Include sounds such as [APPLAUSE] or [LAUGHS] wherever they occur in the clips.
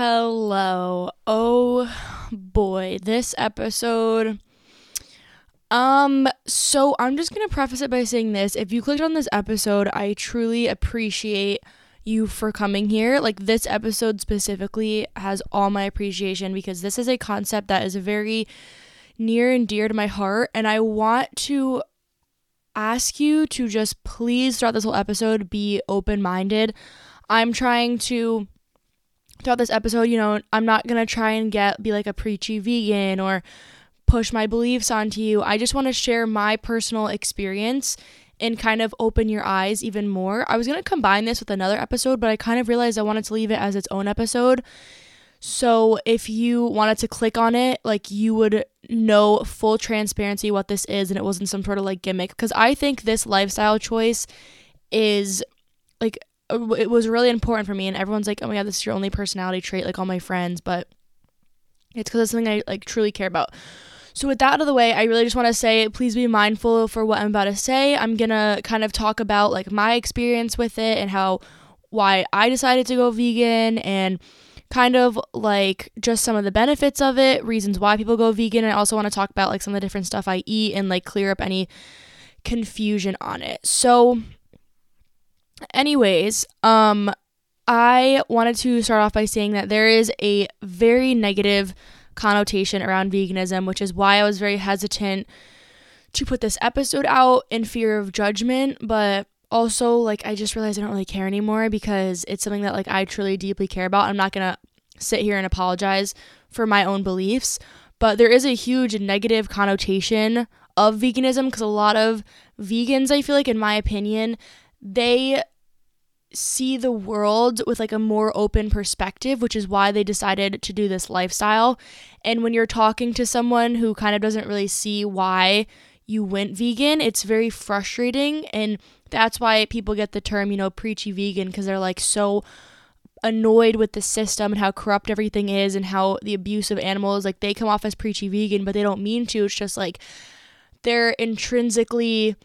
Hello. Oh boy, this episode. Um, so I'm just gonna preface it by saying this. If you clicked on this episode, I truly appreciate you for coming here. Like, this episode specifically has all my appreciation because this is a concept that is very near and dear to my heart. And I want to ask you to just please, throughout this whole episode, be open minded. I'm trying to throughout this episode, you know, I'm not going to try and get be like a preachy vegan or push my beliefs onto you. I just want to share my personal experience and kind of open your eyes even more. I was going to combine this with another episode, but I kind of realized I wanted to leave it as its own episode. So if you wanted to click on it, like you would know full transparency what this is and it wasn't some sort of like gimmick because I think this lifestyle choice is like it was really important for me and everyone's like oh my god this is your only personality trait like all my friends but it's because it's something i like truly care about. So with that out of the way i really just want to say please be mindful for what i'm about to say. I'm gonna kind of talk about like my experience with it and how why i decided to go vegan and kind of like just some of the benefits of it reasons why people go vegan i also want to talk about like some of the different stuff i eat and like clear up any confusion on it. So anyways, um I wanted to start off by saying that there is a very negative connotation around veganism, which is why I was very hesitant to put this episode out in fear of judgment, but also like I just realized I don't really care anymore because it's something that like I truly deeply care about. I'm not going to sit here and apologize for my own beliefs, but there is a huge negative connotation of veganism because a lot of vegans, I feel like in my opinion, they see the world with like a more open perspective, which is why they decided to do this lifestyle. And when you're talking to someone who kind of doesn't really see why you went vegan, it's very frustrating. And that's why people get the term, you know, preachy vegan, because they're like so annoyed with the system and how corrupt everything is and how the abuse of animals, like they come off as preachy vegan, but they don't mean to. It's just like they're intrinsically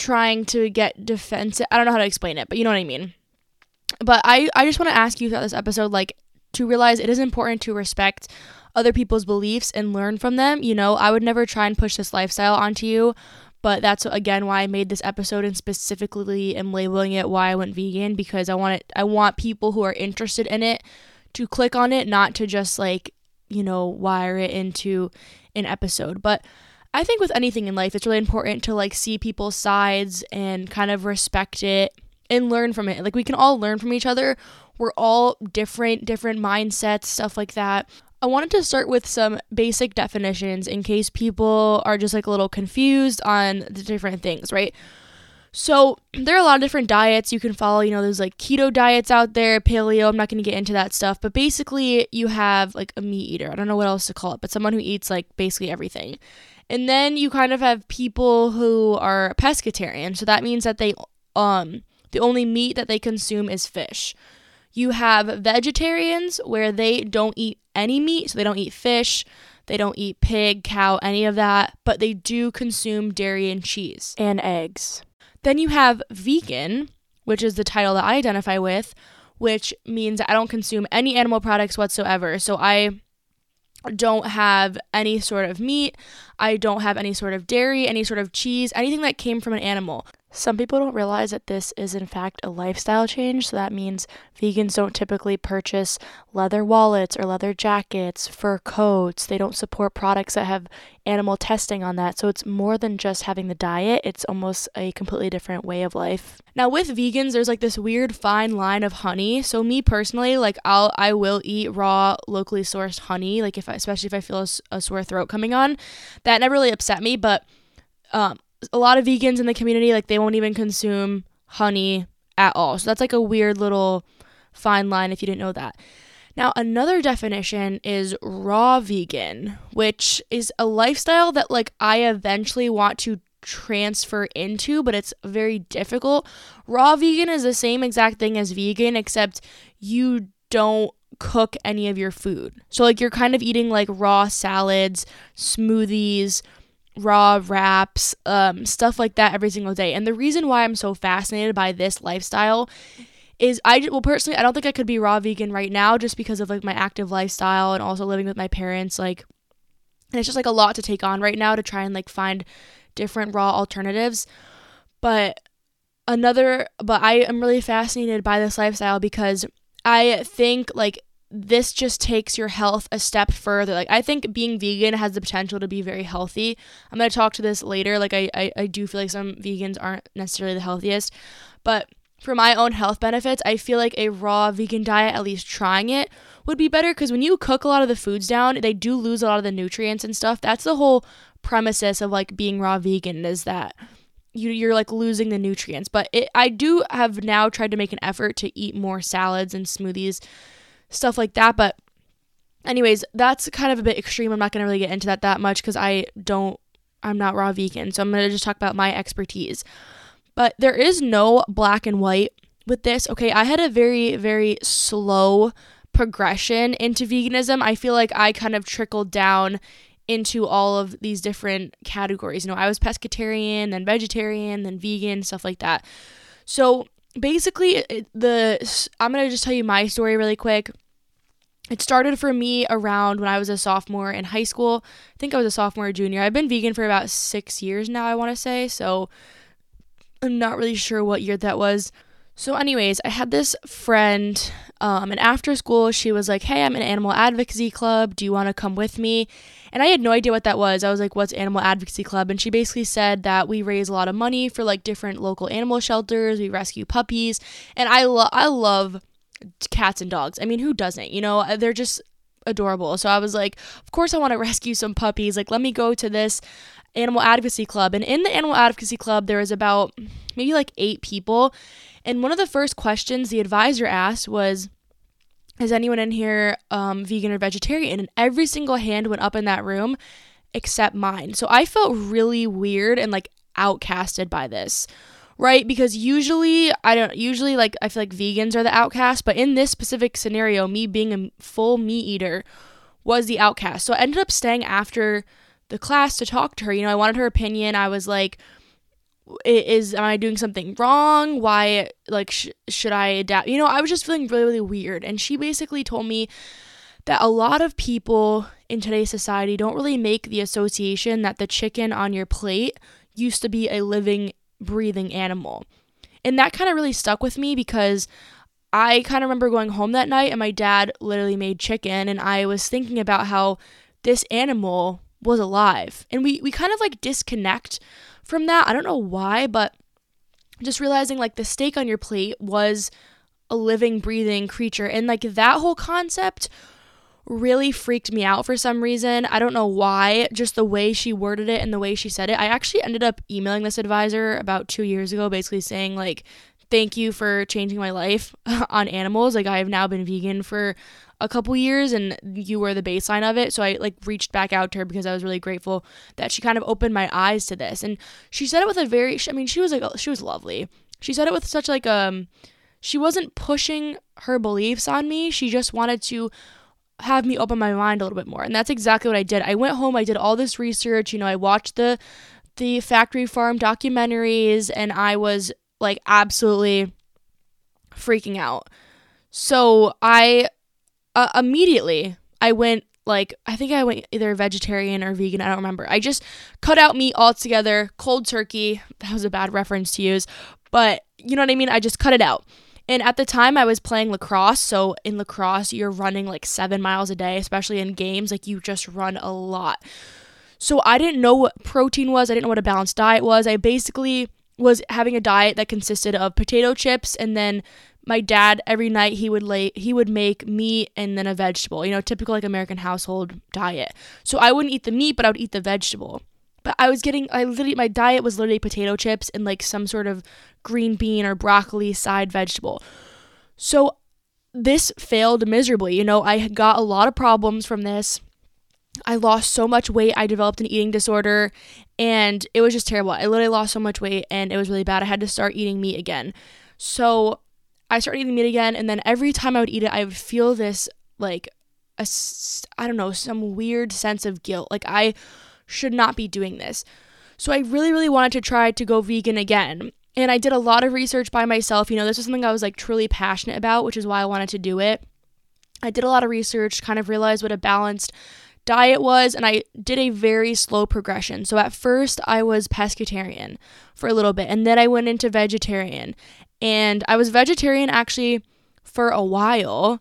trying to get defensive. I don't know how to explain it, but you know what I mean. But I, I just want to ask you throughout this episode, like, to realize it is important to respect other people's beliefs and learn from them. You know, I would never try and push this lifestyle onto you, but that's again why I made this episode and specifically am labeling it why I went vegan because I want it I want people who are interested in it to click on it, not to just like, you know, wire it into an episode. But I think with anything in life, it's really important to like see people's sides and kind of respect it and learn from it. Like we can all learn from each other. We're all different, different mindsets, stuff like that. I wanted to start with some basic definitions in case people are just like a little confused on the different things, right? So, [CLEARS THROAT] there are a lot of different diets you can follow. You know, there's like keto diets out there, paleo. I'm not going to get into that stuff, but basically, you have like a meat eater. I don't know what else to call it, but someone who eats like basically everything. And then you kind of have people who are pescatarian. So that means that they um the only meat that they consume is fish. You have vegetarians where they don't eat any meat, so they don't eat fish, they don't eat pig, cow, any of that, but they do consume dairy and cheese and eggs. Then you have vegan, which is the title that I identify with, which means I don't consume any animal products whatsoever. So I don't have any sort of meat. I don't have any sort of dairy, any sort of cheese, anything that came from an animal. Some people don't realize that this is, in fact, a lifestyle change. So that means vegans don't typically purchase leather wallets or leather jackets, fur coats. They don't support products that have animal testing on that. So it's more than just having the diet, it's almost a completely different way of life. Now, with vegans, there's like this weird fine line of honey. So, me personally, like, I'll, I will eat raw, locally sourced honey, like, if I, especially if I feel a, a sore throat coming on. That never really upset me, but um, a lot of vegans in the community like they won't even consume honey at all. So that's like a weird little fine line if you didn't know that. Now, another definition is raw vegan, which is a lifestyle that like I eventually want to transfer into, but it's very difficult. Raw vegan is the same exact thing as vegan except you don't cook any of your food. So like you're kind of eating like raw salads, smoothies, raw wraps, um, stuff like that every single day. And the reason why I'm so fascinated by this lifestyle is I well personally I don't think I could be raw vegan right now just because of like my active lifestyle and also living with my parents like and it's just like a lot to take on right now to try and like find different raw alternatives but another but I am really fascinated by this lifestyle because I think like this just takes your health a step further. Like I think being vegan has the potential to be very healthy. I'm gonna talk to this later. Like I, I, I do feel like some vegans aren't necessarily the healthiest. But for my own health benefits, I feel like a raw vegan diet, at least trying it, would be better because when you cook a lot of the foods down, they do lose a lot of the nutrients and stuff. That's the whole premises of like being raw vegan is that you you're like losing the nutrients. But it, I do have now tried to make an effort to eat more salads and smoothies, stuff like that. But anyways, that's kind of a bit extreme. I'm not gonna really get into that that much because I don't. I'm not raw vegan, so I'm gonna just talk about my expertise. But there is no black and white with this. Okay, I had a very, very slow progression into veganism. I feel like I kind of trickled down into all of these different categories. You know, I was pescatarian, then vegetarian, then vegan, stuff like that. So basically, the I'm gonna just tell you my story really quick. It started for me around when I was a sophomore in high school. I think I was a sophomore or junior. I've been vegan for about six years now, I want to say. So I'm not really sure what year that was. So, anyways, I had this friend, um, and after school, she was like, Hey, I'm an Animal Advocacy Club. Do you want to come with me? And I had no idea what that was. I was like, What's Animal Advocacy Club? And she basically said that we raise a lot of money for like different local animal shelters, we rescue puppies. And I, lo- I love cats and dogs. I mean, who doesn't? You know, uh, they're just adorable. So I was like, Of course, I want to rescue some puppies. Like, let me go to this animal advocacy club. And in the animal advocacy club, there was about maybe like eight people. And one of the first questions the advisor asked was, Is anyone in here um, vegan or vegetarian? And every single hand went up in that room except mine. So I felt really weird and like outcasted by this. Right? Because usually, I don't, usually, like, I feel like vegans are the outcast, but in this specific scenario, me being a full meat eater was the outcast. So I ended up staying after the class to talk to her. You know, I wanted her opinion. I was like, is am I doing something wrong? Why like sh- should I adapt? You know, I was just feeling really really weird and she basically told me that a lot of people in today's society don't really make the association that the chicken on your plate used to be a living breathing animal. And that kind of really stuck with me because I kind of remember going home that night and my dad literally made chicken and I was thinking about how this animal was alive. And we, we kind of like disconnect from that. I don't know why, but just realizing like the steak on your plate was a living, breathing creature. And like that whole concept really freaked me out for some reason. I don't know why, just the way she worded it and the way she said it. I actually ended up emailing this advisor about two years ago, basically saying, like, thank you for changing my life [LAUGHS] on animals. Like, I have now been vegan for a couple years and you were the baseline of it. So I like reached back out to her because I was really grateful that she kind of opened my eyes to this. And she said it with a very I mean, she was like she was lovely. She said it with such like um she wasn't pushing her beliefs on me. She just wanted to have me open my mind a little bit more. And that's exactly what I did. I went home, I did all this research, you know, I watched the the factory farm documentaries and I was like absolutely freaking out. So I uh, immediately I went like I think I went either vegetarian or vegan. I don't remember. I just cut out meat altogether, cold turkey. That was a bad reference to use, but you know what I mean. I just cut it out. And at the time, I was playing lacrosse. So in lacrosse, you're running like seven miles a day, especially in games. Like you just run a lot. So I didn't know what protein was. I didn't know what a balanced diet was. I basically was having a diet that consisted of potato chips and then my dad every night he would lay he would make meat and then a vegetable you know typical like american household diet so i wouldn't eat the meat but i would eat the vegetable but i was getting i literally my diet was literally potato chips and like some sort of green bean or broccoli side vegetable so this failed miserably you know i had got a lot of problems from this I lost so much weight. I developed an eating disorder and it was just terrible. I literally lost so much weight and it was really bad. I had to start eating meat again. So I started eating meat again, and then every time I would eat it, I would feel this like a I don't know some weird sense of guilt. Like I should not be doing this. So I really, really wanted to try to go vegan again. And I did a lot of research by myself. You know, this was something I was like truly passionate about, which is why I wanted to do it. I did a lot of research, kind of realized what a balanced diet was, and I did a very slow progression. So at first, I was pescatarian for a little bit, and then I went into vegetarian. And I was vegetarian actually for a while,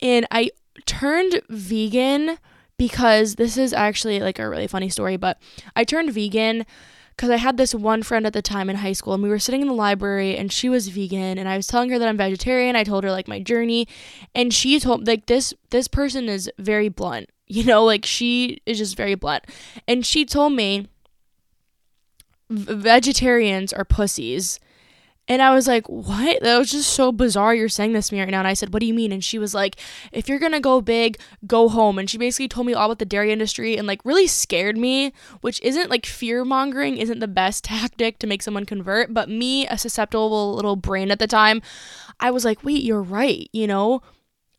and I turned vegan because this is actually like a really funny story, but I turned vegan because I had this one friend at the time in high school and we were sitting in the library and she was vegan and I was telling her that I'm vegetarian. I told her like my journey and she told like this this person is very blunt. You know, like she is just very blunt. And she told me vegetarians are pussies and I was like, what? That was just so bizarre. You're saying this to me right now. And I said, what do you mean? And she was like, if you're going to go big, go home. And she basically told me all about the dairy industry and like really scared me, which isn't like fear mongering, isn't the best [LAUGHS] tactic to make someone convert. But me, a susceptible little brain at the time, I was like, wait, you're right. You know,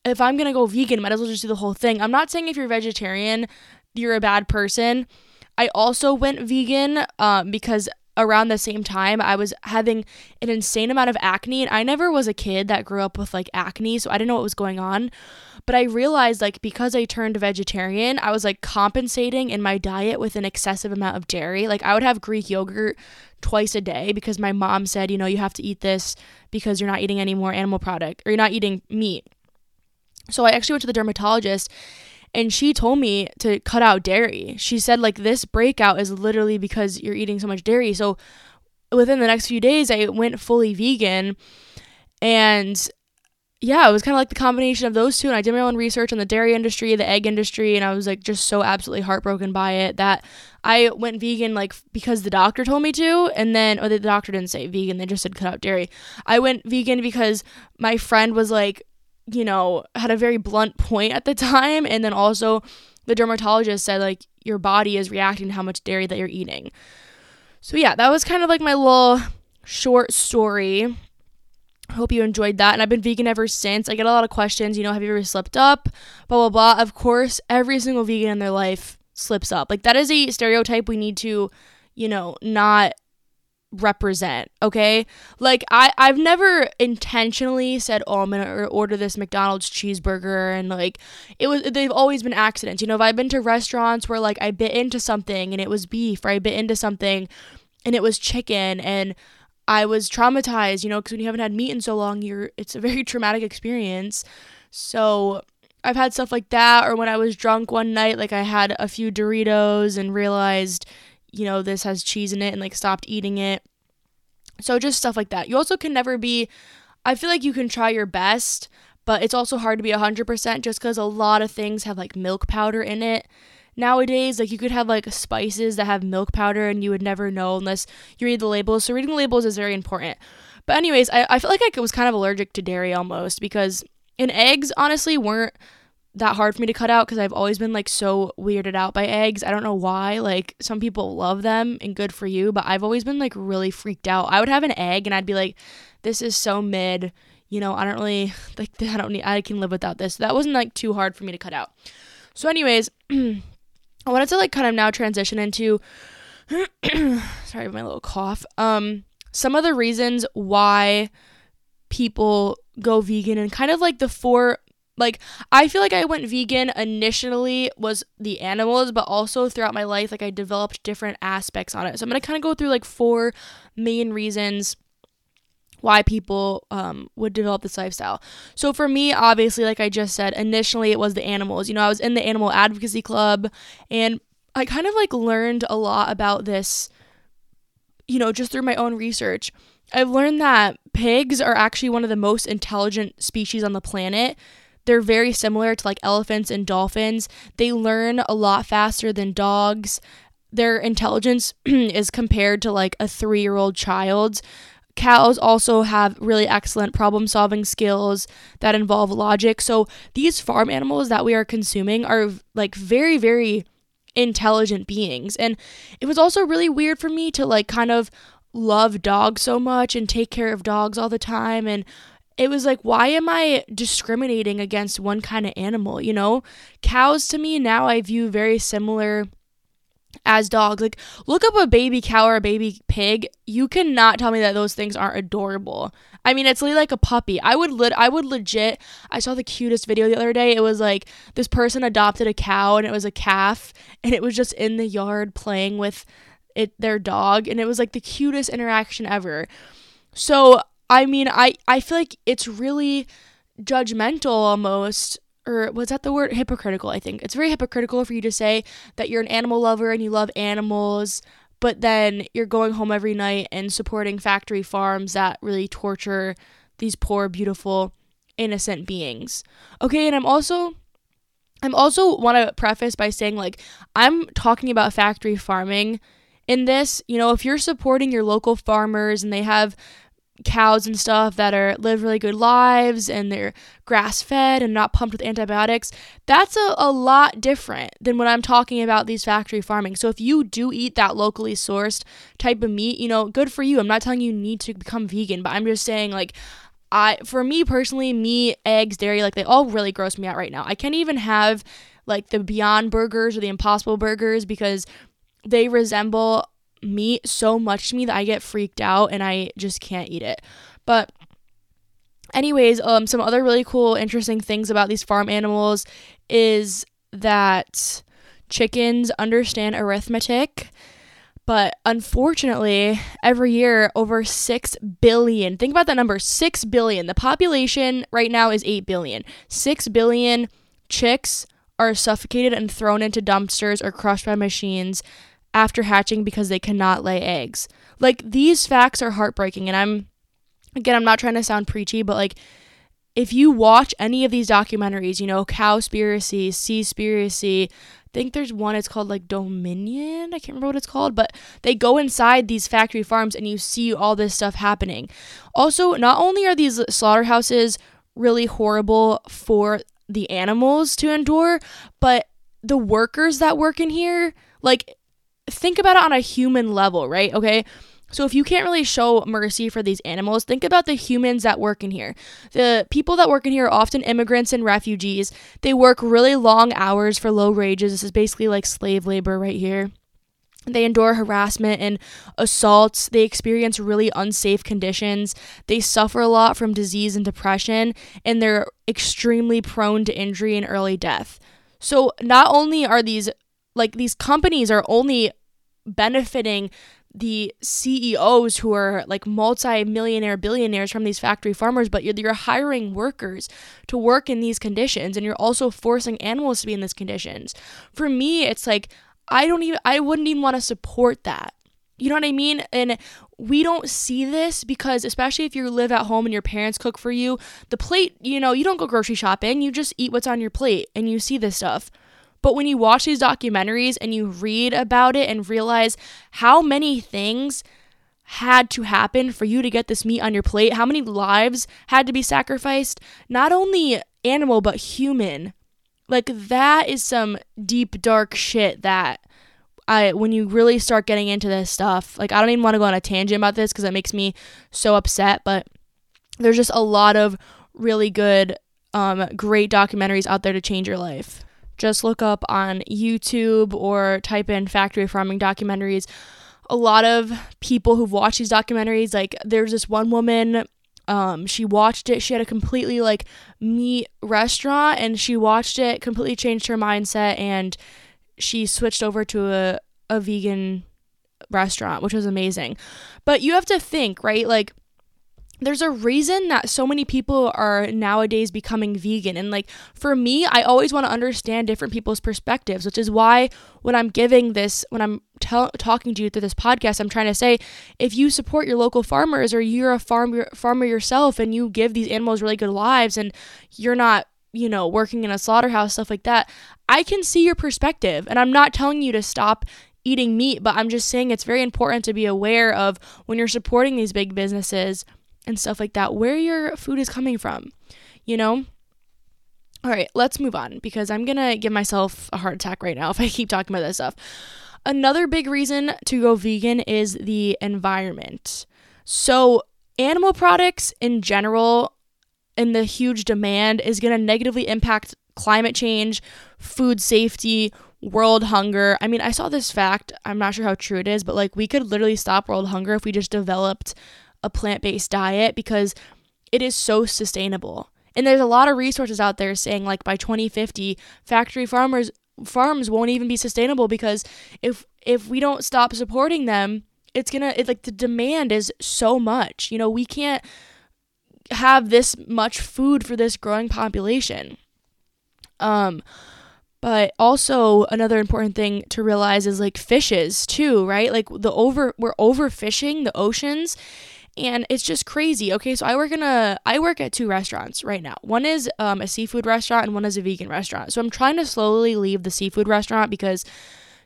if I'm to go vegan, might as well just do the whole thing. I'm not saying if you're vegetarian, you're a bad person. I also went vegan um, because around the same time I was having an insane amount of acne and I never was a kid that grew up with like acne so I didn't know what was going on but I realized like because I turned vegetarian I was like compensating in my diet with an excessive amount of dairy like I would have greek yogurt twice a day because my mom said you know you have to eat this because you're not eating any more animal product or you're not eating meat so I actually went to the dermatologist and she told me to cut out dairy. She said like this breakout is literally because you're eating so much dairy. So within the next few days I went fully vegan and yeah, it was kind of like the combination of those two. And I did my own research on the dairy industry, the egg industry, and I was like just so absolutely heartbroken by it that I went vegan like because the doctor told me to. And then, or the doctor didn't say vegan, they just said cut out dairy. I went vegan because my friend was like, you know, had a very blunt point at the time. And then also, the dermatologist said, like, your body is reacting to how much dairy that you're eating. So, yeah, that was kind of like my little short story. I hope you enjoyed that. And I've been vegan ever since. I get a lot of questions, you know, have you ever slipped up? Blah, blah, blah. Of course, every single vegan in their life slips up. Like, that is a stereotype we need to, you know, not represent okay? Like i i've never intentionally said oh i'm gonna order this mcdonald's cheeseburger and like it was they've always been accidents. You know if i've been to restaurants where like i bit into something and it was beef or i bit into something and it was chicken and i was traumatized you know because when you haven't had meat in so long you're it's a very traumatic experience. So i've had stuff like that or when i was drunk one night like i had a few doritos and realized you know, this has cheese in it and like stopped eating it. So just stuff like that. You also can never be, I feel like you can try your best, but it's also hard to be 100% just because a lot of things have like milk powder in it. Nowadays, like you could have like spices that have milk powder and you would never know unless you read the labels. So reading the labels is very important. But anyways, I, I feel like I was kind of allergic to dairy almost because and eggs, honestly, weren't that hard for me to cut out because I've always been like so weirded out by eggs. I don't know why. Like some people love them and good for you, but I've always been like really freaked out. I would have an egg and I'd be like, this is so mid. You know, I don't really [LAUGHS] like. I don't need. I can live without this. That wasn't like too hard for me to cut out. So, anyways, [CLEARS THROAT] I wanted to like kind of now transition into. [CLEARS THROAT] sorry, my little cough. Um, some of the reasons why people go vegan and kind of like the four like I feel like I went vegan initially was the animals, but also throughout my life like I developed different aspects on it. So I'm going to kind of go through like four main reasons why people um, would develop this lifestyle. So for me, obviously, like I just said, initially it was the animals. You know, I was in the animal advocacy club and I kind of like learned a lot about this, you know, just through my own research. I've learned that pigs are actually one of the most intelligent species on the planet they're very similar to like elephants and dolphins. They learn a lot faster than dogs. Their intelligence [CLEARS THROAT] is compared to like a three year old child's. Cows also have really excellent problem solving skills that involve logic. So these farm animals that we are consuming are like very, very intelligent beings. And it was also really weird for me to like kind of love dogs so much and take care of dogs all the time and it was like, why am I discriminating against one kind of animal? You know, cows to me now I view very similar as dogs. Like, look up a baby cow or a baby pig. You cannot tell me that those things aren't adorable. I mean, it's like a puppy. I would lit. I would legit. I saw the cutest video the other day. It was like this person adopted a cow and it was a calf and it was just in the yard playing with it their dog and it was like the cutest interaction ever. So I mean, I I feel like it's really judgmental almost or was that the word? Hypocritical i think. It's very hypocritical for you to say that you're an animal lover and you love animals but then you're going home every night and supporting factory farms that really torture these poor beautiful innocent beings. Okay and i'm also i'm also want to preface by saying like i'm talking about factory farming in this you know if you're supporting your local farmers and they have cows and stuff that are live really good lives and they're grass fed and not pumped with antibiotics that's a, a lot different than when i'm talking about these factory farming. So if you do eat that locally sourced type of meat you know good for you. I'm not telling you need to become vegan but i'm just saying like i for me personally meat eggs dairy like they all really gross me out right now. I can't even have like the beyond burgers or the impossible burgers because they resemble meat so much to me that I get freaked out and I just can't eat it. But anyways, um some other really cool interesting things about these farm animals is that chickens understand arithmetic. But unfortunately, every year over 6 billion. Think about that number, 6 billion. The population right now is 8 billion. 6 billion chicks are suffocated and thrown into dumpsters or crushed by machines after hatching because they cannot lay eggs. Like these facts are heartbreaking and I'm again I'm not trying to sound preachy but like if you watch any of these documentaries, you know, Cowspiracy, Seaspiracy, I think there's one it's called like Dominion, I can't remember what it's called, but they go inside these factory farms and you see all this stuff happening. Also, not only are these slaughterhouses really horrible for the animals to endure, but the workers that work in here, like think about it on a human level, right? Okay. So if you can't really show mercy for these animals, think about the humans that work in here. The people that work in here are often immigrants and refugees. They work really long hours for low wages. This is basically like slave labor right here. They endure harassment and assaults. They experience really unsafe conditions. They suffer a lot from disease and depression, and they're extremely prone to injury and early death. So, not only are these like these companies are only benefiting the CEOs who are like multi-millionaire billionaires from these factory farmers but you're, you're hiring workers to work in these conditions and you're also forcing animals to be in these conditions for me it's like I don't even I wouldn't even want to support that you know what I mean? And we don't see this because, especially if you live at home and your parents cook for you, the plate, you know, you don't go grocery shopping. You just eat what's on your plate and you see this stuff. But when you watch these documentaries and you read about it and realize how many things had to happen for you to get this meat on your plate, how many lives had to be sacrificed, not only animal, but human. Like, that is some deep, dark shit that. I, when you really start getting into this stuff, like I don't even want to go on a tangent about this because it makes me so upset, but there's just a lot of really good, um, great documentaries out there to change your life just look up on YouTube or type in factory farming documentaries. A lot of people who've watched these documentaries, like there's this one woman, um, she watched it. She had a completely like meat restaurant and she watched it, completely changed her mindset, and she switched over to a, a vegan restaurant, which was amazing. But you have to think, right? Like, there's a reason that so many people are nowadays becoming vegan. And like for me, I always want to understand different people's perspectives, which is why when I'm giving this, when I'm talking to you through this podcast, I'm trying to say if you support your local farmers or you're a farmer farmer yourself and you give these animals really good lives and you're not you know, working in a slaughterhouse, stuff like that, I can see your perspective. And I'm not telling you to stop eating meat, but I'm just saying it's very important to be aware of when you're supporting these big businesses and stuff like that, where your food is coming from, you know? All right, let's move on because I'm gonna give myself a heart attack right now [LAUGHS] if I keep talking about this stuff. Another big reason to go vegan is the environment. So, animal products in general and the huge demand is going to negatively impact climate change, food safety, world hunger. I mean, I saw this fact. I'm not sure how true it is, but like we could literally stop world hunger if we just developed a plant based diet because it is so sustainable. And there's a lot of resources out there saying like by 2050, factory farmers farms won't even be sustainable because if if we don't stop supporting them, it's gonna it like the demand is so much. You know, we can't have this much food for this growing population. Um but also another important thing to realize is like fishes too, right? Like the over we're overfishing the oceans and it's just crazy. Okay, so I work in a I work at two restaurants right now. One is um, a seafood restaurant and one is a vegan restaurant. So I'm trying to slowly leave the seafood restaurant because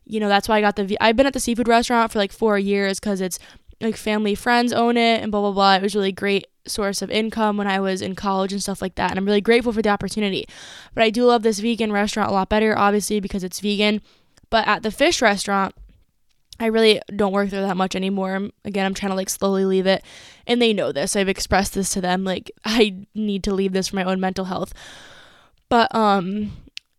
you know that's why I got the I've been at the seafood restaurant for like 4 years cuz it's like family friends own it and blah blah blah. It was really great source of income when I was in college and stuff like that. And I'm really grateful for the opportunity. But I do love this vegan restaurant a lot better, obviously, because it's vegan. But at the fish restaurant, I really don't work there that much anymore. Again, I'm trying to like slowly leave it. And they know this. I've expressed this to them. Like, I need to leave this for my own mental health. But, um,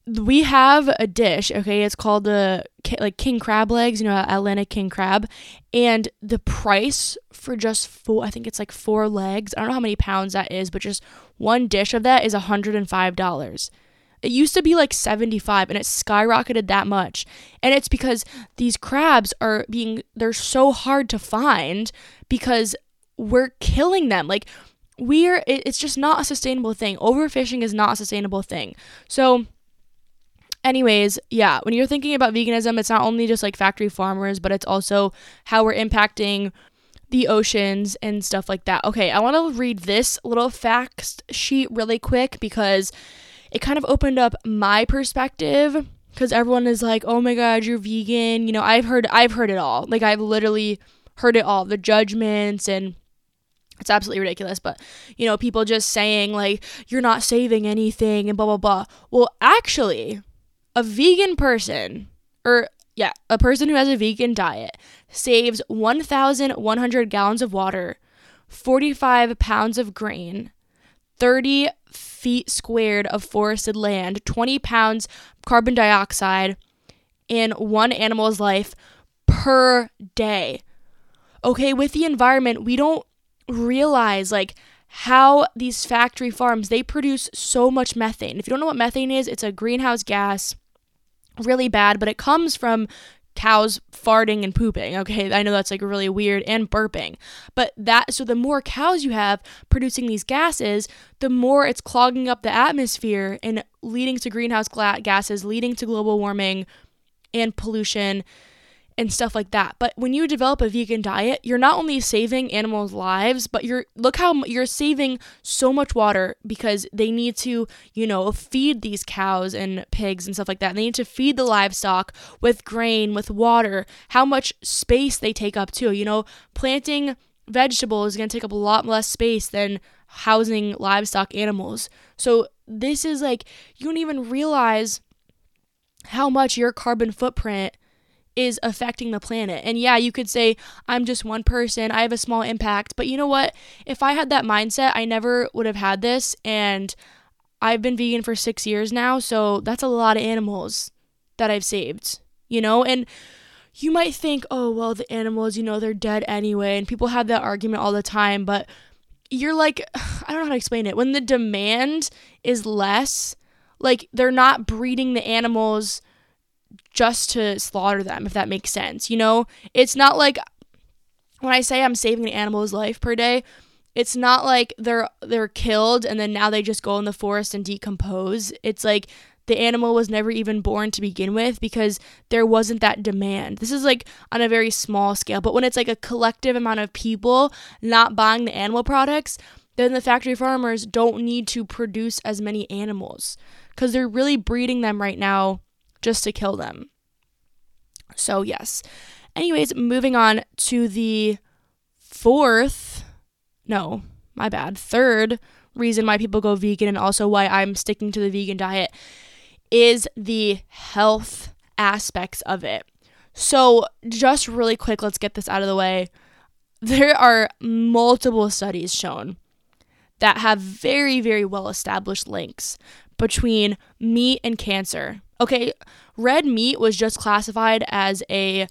we have a dish, okay? It's called the like king crab legs, you know, Atlantic king crab, and the price for just four, I think it's like four legs. I don't know how many pounds that is, but just one dish of that is $105. It used to be like 75 and it skyrocketed that much. And it's because these crabs are being they're so hard to find because we're killing them. Like we're it's just not a sustainable thing. Overfishing is not a sustainable thing. So anyways, yeah, when you're thinking about veganism, it's not only just like factory farmers, but it's also how we're impacting the oceans and stuff like that. Okay, I want to read this little fact sheet really quick because it kind of opened up my perspective because everyone is like, "Oh my god, you're vegan." You know, I've heard I've heard it all. Like I've literally heard it all, the judgments and it's absolutely ridiculous, but you know, people just saying like you're not saving anything and blah blah blah. Well, actually, a vegan person or yeah, a person who has a vegan diet saves 1,100 gallons of water, 45 pounds of grain, 30 feet squared of forested land, 20 pounds carbon dioxide, in one animal's life per day. Okay, with the environment, we don't realize like how these factory farms they produce so much methane. If you don't know what methane is, it's a greenhouse gas really bad, but it comes from cows farting and pooping. Okay, I know that's like really weird and burping. But that so the more cows you have producing these gases, the more it's clogging up the atmosphere and leading to greenhouse gases, leading to global warming and pollution and stuff like that. But when you develop a vegan diet, you're not only saving animals' lives, but you're look how you're saving so much water because they need to, you know, feed these cows and pigs and stuff like that. They need to feed the livestock with grain, with water. How much space they take up too. You know, planting vegetables is going to take up a lot less space than housing livestock animals. So this is like you don't even realize how much your carbon footprint is affecting the planet. And yeah, you could say, I'm just one person, I have a small impact. But you know what? If I had that mindset, I never would have had this. And I've been vegan for six years now. So that's a lot of animals that I've saved, you know? And you might think, oh, well, the animals, you know, they're dead anyway. And people have that argument all the time. But you're like, [SIGHS] I don't know how to explain it. When the demand is less, like they're not breeding the animals just to slaughter them, if that makes sense. You know, it's not like when I say I'm saving an animal's life per day, it's not like they're they're killed and then now they just go in the forest and decompose. It's like the animal was never even born to begin with because there wasn't that demand. This is like on a very small scale, but when it's like a collective amount of people not buying the animal products, then the factory farmers don't need to produce as many animals because they're really breeding them right now just to kill them. So, yes. Anyways, moving on to the fourth, no, my bad, third reason why people go vegan and also why I'm sticking to the vegan diet is the health aspects of it. So, just really quick, let's get this out of the way. There are multiple studies shown that have very, very well established links between meat and cancer. Okay, red meat was just classified as a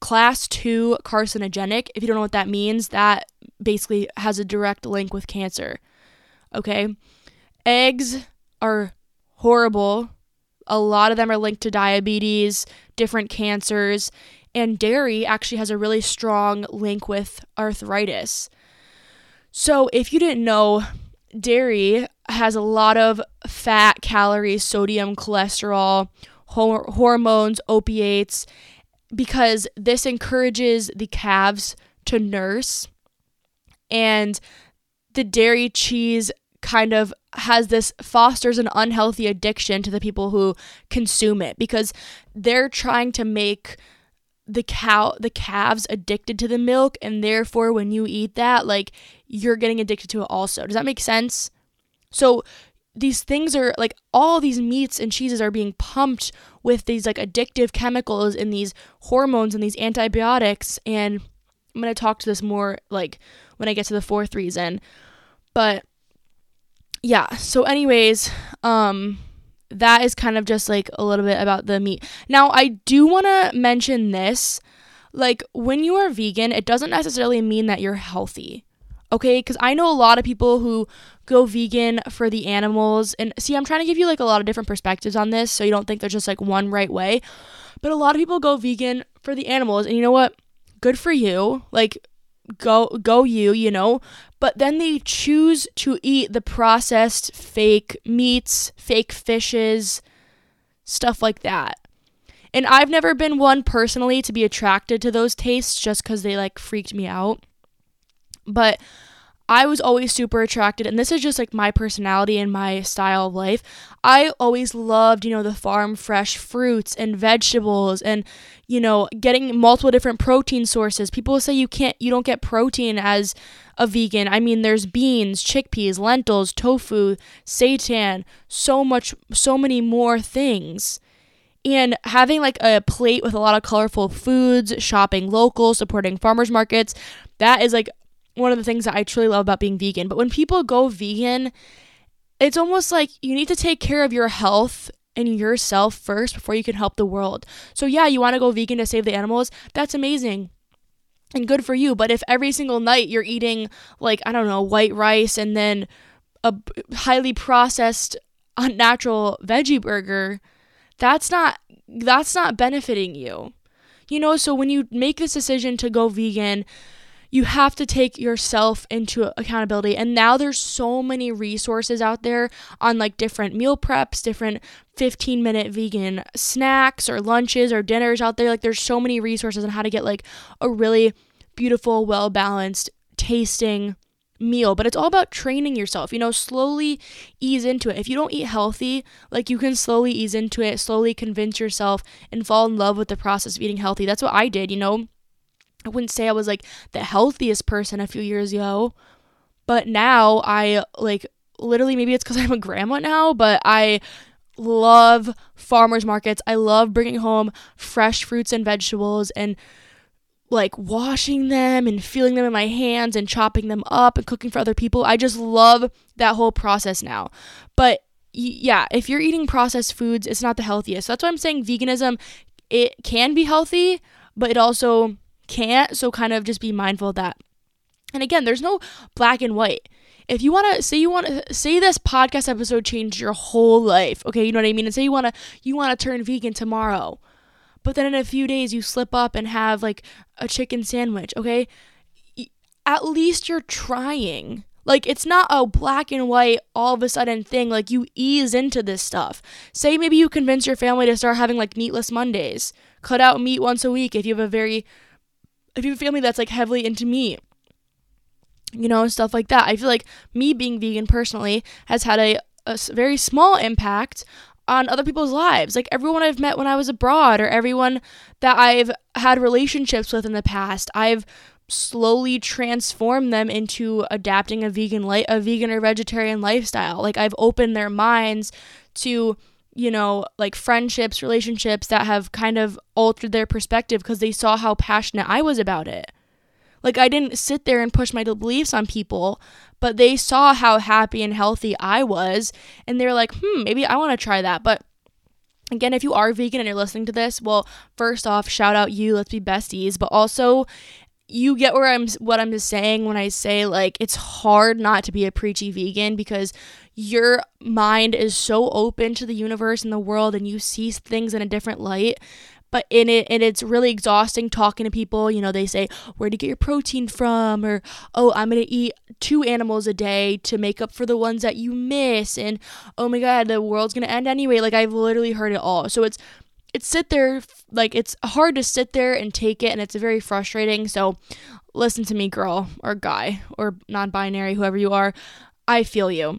class 2 carcinogenic. If you don't know what that means, that basically has a direct link with cancer. Okay? Eggs are horrible. A lot of them are linked to diabetes, different cancers, and dairy actually has a really strong link with arthritis. So, if you didn't know, dairy has a lot of fat, calories, sodium, cholesterol, hor- hormones, opiates, because this encourages the calves to nurse. And the dairy cheese kind of has this fosters an unhealthy addiction to the people who consume it because they're trying to make the cow the calves addicted to the milk and therefore when you eat that like you're getting addicted to it also. Does that make sense? So these things are like all these meats and cheeses are being pumped with these like addictive chemicals and these hormones and these antibiotics and I'm going to talk to this more like when I get to the fourth reason. But yeah, so anyways, um that is kind of just like a little bit about the meat. Now, I do want to mention this like when you are vegan, it doesn't necessarily mean that you're healthy okay? Because I know a lot of people who go vegan for the animals. And see, I'm trying to give you like a lot of different perspectives on this so you don't think there's just like one right way. But a lot of people go vegan for the animals. And you know what? Good for you. Like, go go you you know but then they choose to eat the processed fake meats fake fishes stuff like that and i've never been one personally to be attracted to those tastes just because they like freaked me out but I was always super attracted, and this is just like my personality and my style of life. I always loved, you know, the farm fresh fruits and vegetables and, you know, getting multiple different protein sources. People say you can't, you don't get protein as a vegan. I mean, there's beans, chickpeas, lentils, tofu, seitan, so much, so many more things. And having like a plate with a lot of colorful foods, shopping local, supporting farmers markets, that is like one of the things that I truly love about being vegan. But when people go vegan, it's almost like you need to take care of your health and yourself first before you can help the world. So, yeah, you want to go vegan to save the animals. That's amazing and good for you. But if every single night you're eating, like, I don't know, white rice and then a highly processed, unnatural veggie burger, that's not that's not benefiting you. You know, so when you make this decision to go vegan, you have to take yourself into accountability. And now there's so many resources out there on like different meal preps, different 15 minute vegan snacks or lunches or dinners out there. Like there's so many resources on how to get like a really beautiful, well balanced, tasting meal, but it's all about training yourself. You know, slowly ease into it. If you don't eat healthy, like you can slowly ease into it, slowly convince yourself and fall in love with the process of eating healthy. That's what I did, you know. I wouldn't say I was like the healthiest person a few years ago, but now I like literally maybe it's because [LAUGHS] I'm a grandma now, but I love farmers markets. I love bringing home fresh fruits and vegetables and like washing them and feeling them in my hands and chopping them up and cooking for other people. I just love that whole process now. But yeah, if you're eating processed foods, it's not the healthiest. That's why I'm saying veganism it can be healthy, but it also can't. So kind of just be mindful of that. And again, there's no black and white. If you want to say you want to say this podcast episode changed your whole life, okay, you know what I mean? And say you want to you want to turn vegan tomorrow. But then in a few days you slip up and have like a chicken sandwich, okay? At least you're trying. Like it's not a black and white all of a sudden thing. Like you ease into this stuff. Say maybe you convince your family to start having like meatless Mondays. Cut out meat once a week if you have a very if you have a family that's like heavily into meat, you know, stuff like that. I feel like me being vegan personally has had a, a very small impact on other people's lives. Like everyone I've met when I was abroad or everyone that I've had relationships with in the past, I've slowly transformed them into adapting a vegan light a vegan or vegetarian lifestyle. Like I've opened their minds to you know, like friendships, relationships that have kind of altered their perspective because they saw how passionate I was about it. Like I didn't sit there and push my beliefs on people, but they saw how happy and healthy I was and they're like, "Hmm, maybe I want to try that." But again, if you are vegan and you're listening to this, well, first off, shout out you, let's be besties, but also you get where I'm what I'm just saying when I say like it's hard not to be a preachy vegan because your mind is so open to the universe and the world and you see things in a different light. But in it and it's really exhausting talking to people. You know they say where do you get your protein from? or oh i'm gonna eat two animals a day to make up for the ones that you miss. And oh my god the world's gonna end anyway. Like i've literally heard it all. So it's it's sit there like it's hard to sit there and take it and it's very frustrating so listen to me girl or guy or non-binary whoever you are i feel you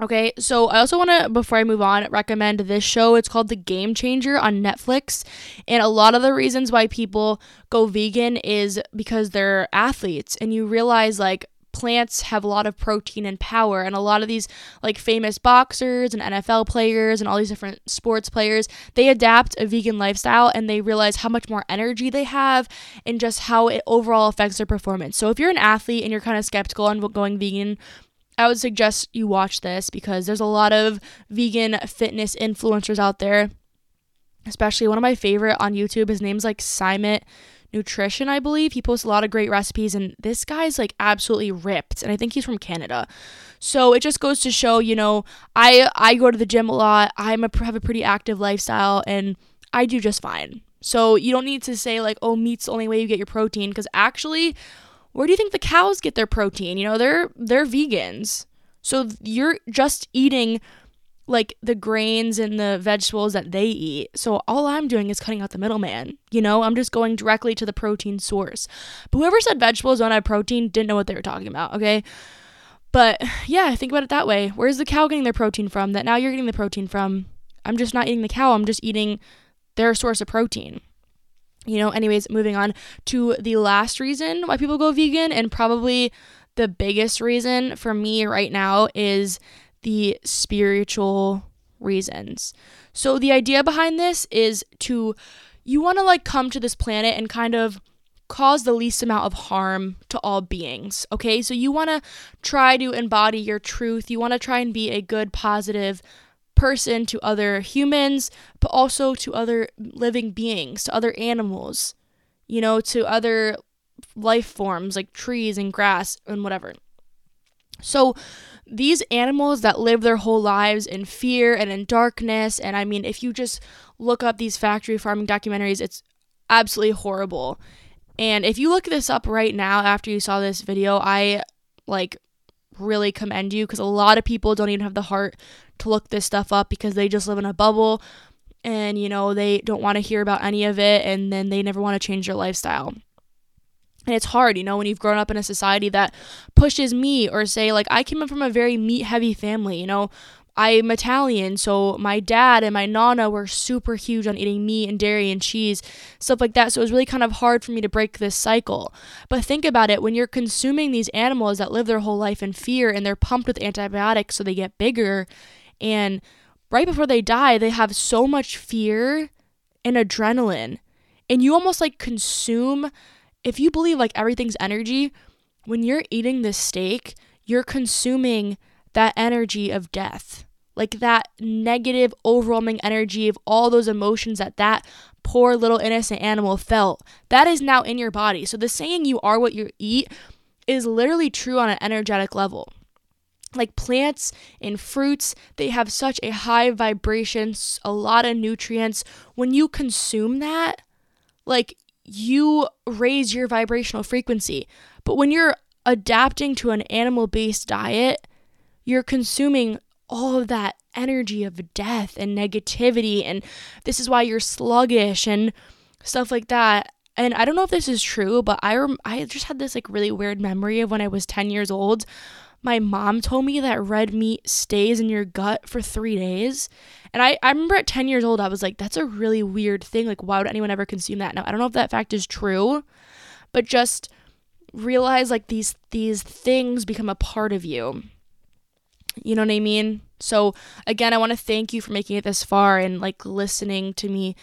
Okay, so I also want to, before I move on, recommend this show. It's called The Game Changer on Netflix. And a lot of the reasons why people go vegan is because they're athletes. And you realize, like, plants have a lot of protein and power. And a lot of these, like, famous boxers and NFL players and all these different sports players, they adapt a vegan lifestyle and they realize how much more energy they have and just how it overall affects their performance. So if you're an athlete and you're kind of skeptical on going vegan, I would suggest you watch this because there's a lot of vegan fitness influencers out there. Especially one of my favorite on YouTube. His name's like Simnett Nutrition, I believe. He posts a lot of great recipes, and this guy's like absolutely ripped. And I think he's from Canada. So it just goes to show, you know, I I go to the gym a lot. I'm a have a pretty active lifestyle, and I do just fine. So you don't need to say like, oh, meat's the only way you get your protein, because actually, where do you think the cows get their protein? You know, they're they're vegans. So you're just eating like the grains and the vegetables that they eat. So all I'm doing is cutting out the middleman. You know, I'm just going directly to the protein source. But whoever said vegetables don't have protein didn't know what they were talking about, okay? But yeah, think about it that way. Where's the cow getting their protein from that now you're getting the protein from? I'm just not eating the cow, I'm just eating their source of protein you know, anyways, moving on to the last reason why people go vegan, and probably the biggest reason for me right now is the spiritual reasons. So, the idea behind this is to, you want to like come to this planet and kind of cause the least amount of harm to all beings. Okay, so you want to try to embody your truth, you want to try and be a good, positive person to other humans, but also to other living beings, to other animals, you know, to other life forms like trees and grass and whatever. So, these animals that live their whole lives in fear and in darkness, and I mean, if you just look up these factory farming documentaries, it's absolutely horrible. And if you look this up right now after you saw this video, I like really commend you because a lot of people don't even have the heart to look this stuff up because they just live in a bubble and you know they don't want to hear about any of it and then they never want to change their lifestyle and it's hard you know when you've grown up in a society that pushes meat or say like i came from a very meat heavy family you know I'm Italian, so my dad and my nana were super huge on eating meat and dairy and cheese, stuff like that. So it was really kind of hard for me to break this cycle. But think about it when you're consuming these animals that live their whole life in fear and they're pumped with antibiotics so they get bigger, and right before they die, they have so much fear and adrenaline. And you almost like consume, if you believe like everything's energy, when you're eating this steak, you're consuming that energy of death, like that negative, overwhelming energy of all those emotions that that poor little innocent animal felt. That is now in your body. So the saying you are what you eat is literally true on an energetic level. Like plants and fruits, they have such a high vibration, a lot of nutrients. When you consume that, like you raise your vibrational frequency. But when you're adapting to an animal based diet, you're consuming all of that energy of death and negativity and this is why you're sluggish and stuff like that and I don't know if this is true, but I rem- I just had this like really weird memory of when I was 10 years old. My mom told me that red meat stays in your gut for 3 days. And I I remember at 10 years old I was like that's a really weird thing. Like why would anyone ever consume that? Now, I don't know if that fact is true, but just realize like these these things become a part of you you know what I mean? So, again, I want to thank you for making it this far and like listening to me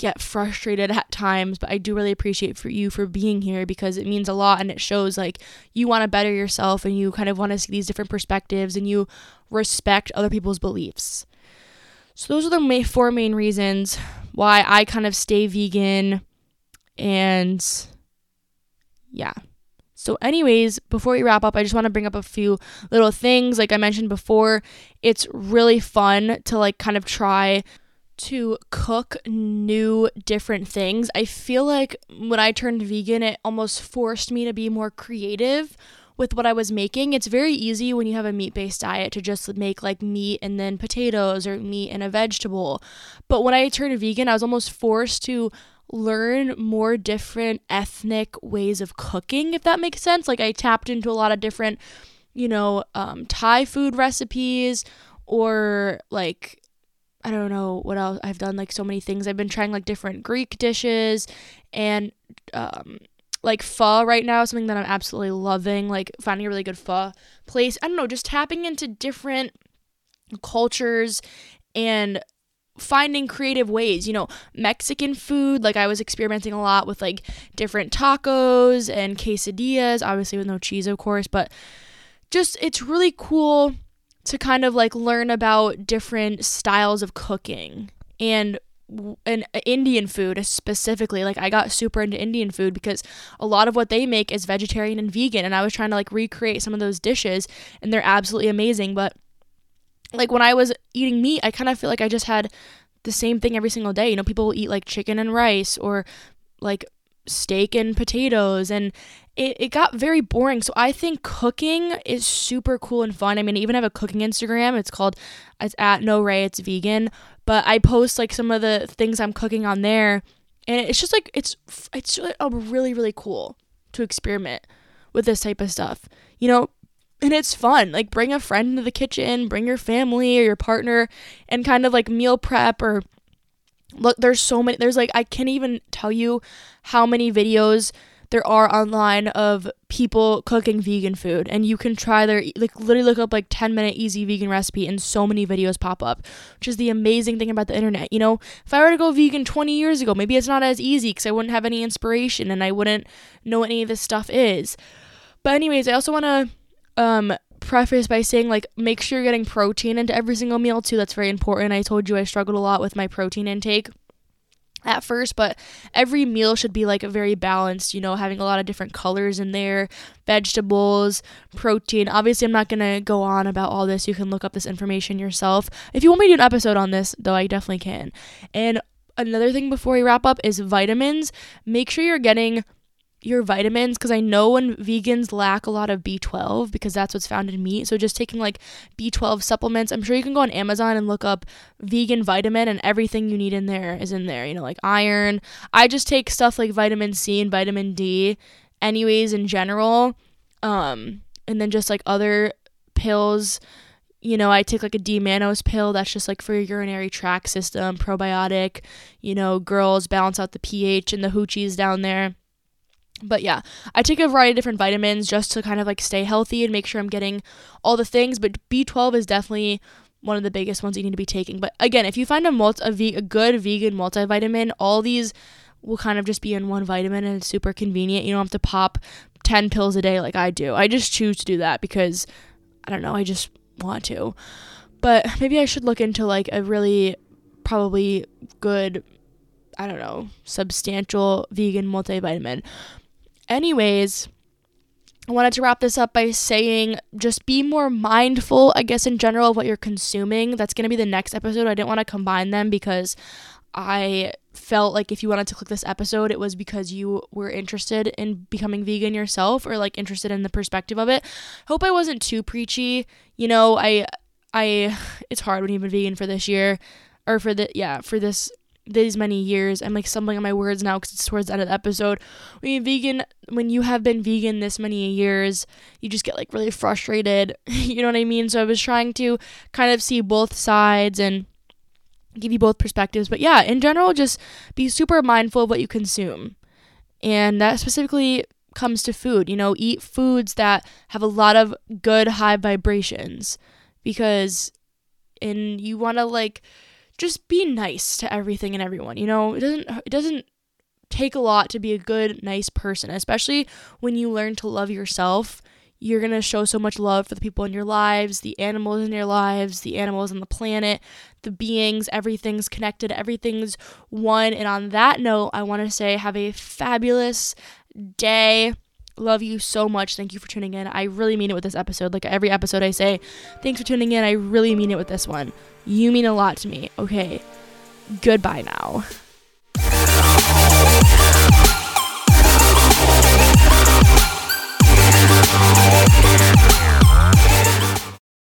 get frustrated at times, but I do really appreciate for you for being here because it means a lot and it shows like you want to better yourself and you kind of want to see these different perspectives and you respect other people's beliefs. So those are the four main reasons why I kind of stay vegan and yeah. So, anyways, before we wrap up, I just want to bring up a few little things. Like I mentioned before, it's really fun to like kind of try to cook new different things. I feel like when I turned vegan, it almost forced me to be more creative with what I was making. It's very easy when you have a meat based diet to just make like meat and then potatoes or meat and a vegetable. But when I turned vegan, I was almost forced to learn more different ethnic ways of cooking, if that makes sense. Like I tapped into a lot of different, you know, um, Thai food recipes or like I don't know what else I've done like so many things. I've been trying like different Greek dishes and um like pho right now something that I'm absolutely loving, like finding a really good pho place. I don't know, just tapping into different cultures and finding creative ways. You know, Mexican food, like I was experimenting a lot with like different tacos and quesadillas, obviously with no cheese, of course, but just it's really cool to kind of like learn about different styles of cooking and and uh, Indian food specifically. Like I got super into Indian food because a lot of what they make is vegetarian and vegan and I was trying to like recreate some of those dishes and they're absolutely amazing, but like when I was eating meat, I kind of feel like I just had the same thing every single day. You know, people will eat like chicken and rice or like steak and potatoes and it, it got very boring. So I think cooking is super cool and fun. I mean, I even have a cooking Instagram. It's called it's at no ray, it's vegan. But I post like some of the things I'm cooking on there. And it's just like it's it's really, really cool to experiment with this type of stuff. You know, and it's fun. Like bring a friend into the kitchen, bring your family or your partner and kind of like meal prep or look there's so many there's like I can't even tell you how many videos there are online of people cooking vegan food and you can try their like literally look up like 10 minute easy vegan recipe and so many videos pop up which is the amazing thing about the internet you know? If i were to go vegan 20 years ago maybe it's not as easy because i wouldn't have any inspiration and i wouldn't know what any of this stuff is. But anyways i also want to um preface by saying like make sure you're getting protein into every single meal too that's very important. I told you i struggled a lot with my protein intake at first, but every meal should be like very balanced, you know, having a lot of different colors in there, vegetables, protein. Obviously, I'm not going to go on about all this. You can look up this information yourself. If you want me to do an episode on this, though, I definitely can. And another thing before we wrap up is vitamins. Make sure you're getting your vitamins because I know when vegans lack a lot of B12 because that's what's found in meat. So just taking like B12 supplements. I'm sure you can go on Amazon and look up vegan vitamin and everything you need in there is in there, you know, like iron. I just take stuff like vitamin C and vitamin D anyways in general. Um and then just like other pills you know, I take like a D mannose pill that's just like for your urinary tract system, probiotic. You know, girls balance out the pH and the hoochies down there. But yeah, I take a variety of different vitamins just to kind of like stay healthy and make sure I'm getting all the things. But B12 is definitely one of the biggest ones you need to be taking. But again, if you find a multi a, ve- a good vegan multivitamin, all these will kind of just be in one vitamin and it's super convenient. You don't have to pop 10 pills a day like I do. I just choose to do that because I don't know, I just want to. But maybe I should look into like a really probably good I don't know, substantial vegan multivitamin. Anyways, I wanted to wrap this up by saying just be more mindful, I guess, in general, of what you're consuming. That's going to be the next episode. I didn't want to combine them because I felt like if you wanted to click this episode, it was because you were interested in becoming vegan yourself or like interested in the perspective of it. Hope I wasn't too preachy. You know, I, I, [SIGHS] it's hard when you've been vegan for this year or for the, yeah, for this these many years. I'm like stumbling on my words now because it's towards the end of the episode. When you vegan, when you have been vegan this many years, you just get like really frustrated. [LAUGHS] you know what I mean? So I was trying to kind of see both sides and give you both perspectives. But yeah, in general, just be super mindful of what you consume. And that specifically comes to food. You know, eat foods that have a lot of good high vibrations because and you want to like just be nice to everything and everyone. You know, it doesn't it doesn't take a lot to be a good, nice person, especially when you learn to love yourself. You're going to show so much love for the people in your lives, the animals in your lives, the animals on the planet, the beings, everything's connected, everything's one. And on that note, I want to say have a fabulous day. Love you so much. Thank you for tuning in. I really mean it with this episode. Like every episode I say, thanks for tuning in. I really mean it with this one. You mean a lot to me. Okay. Goodbye now.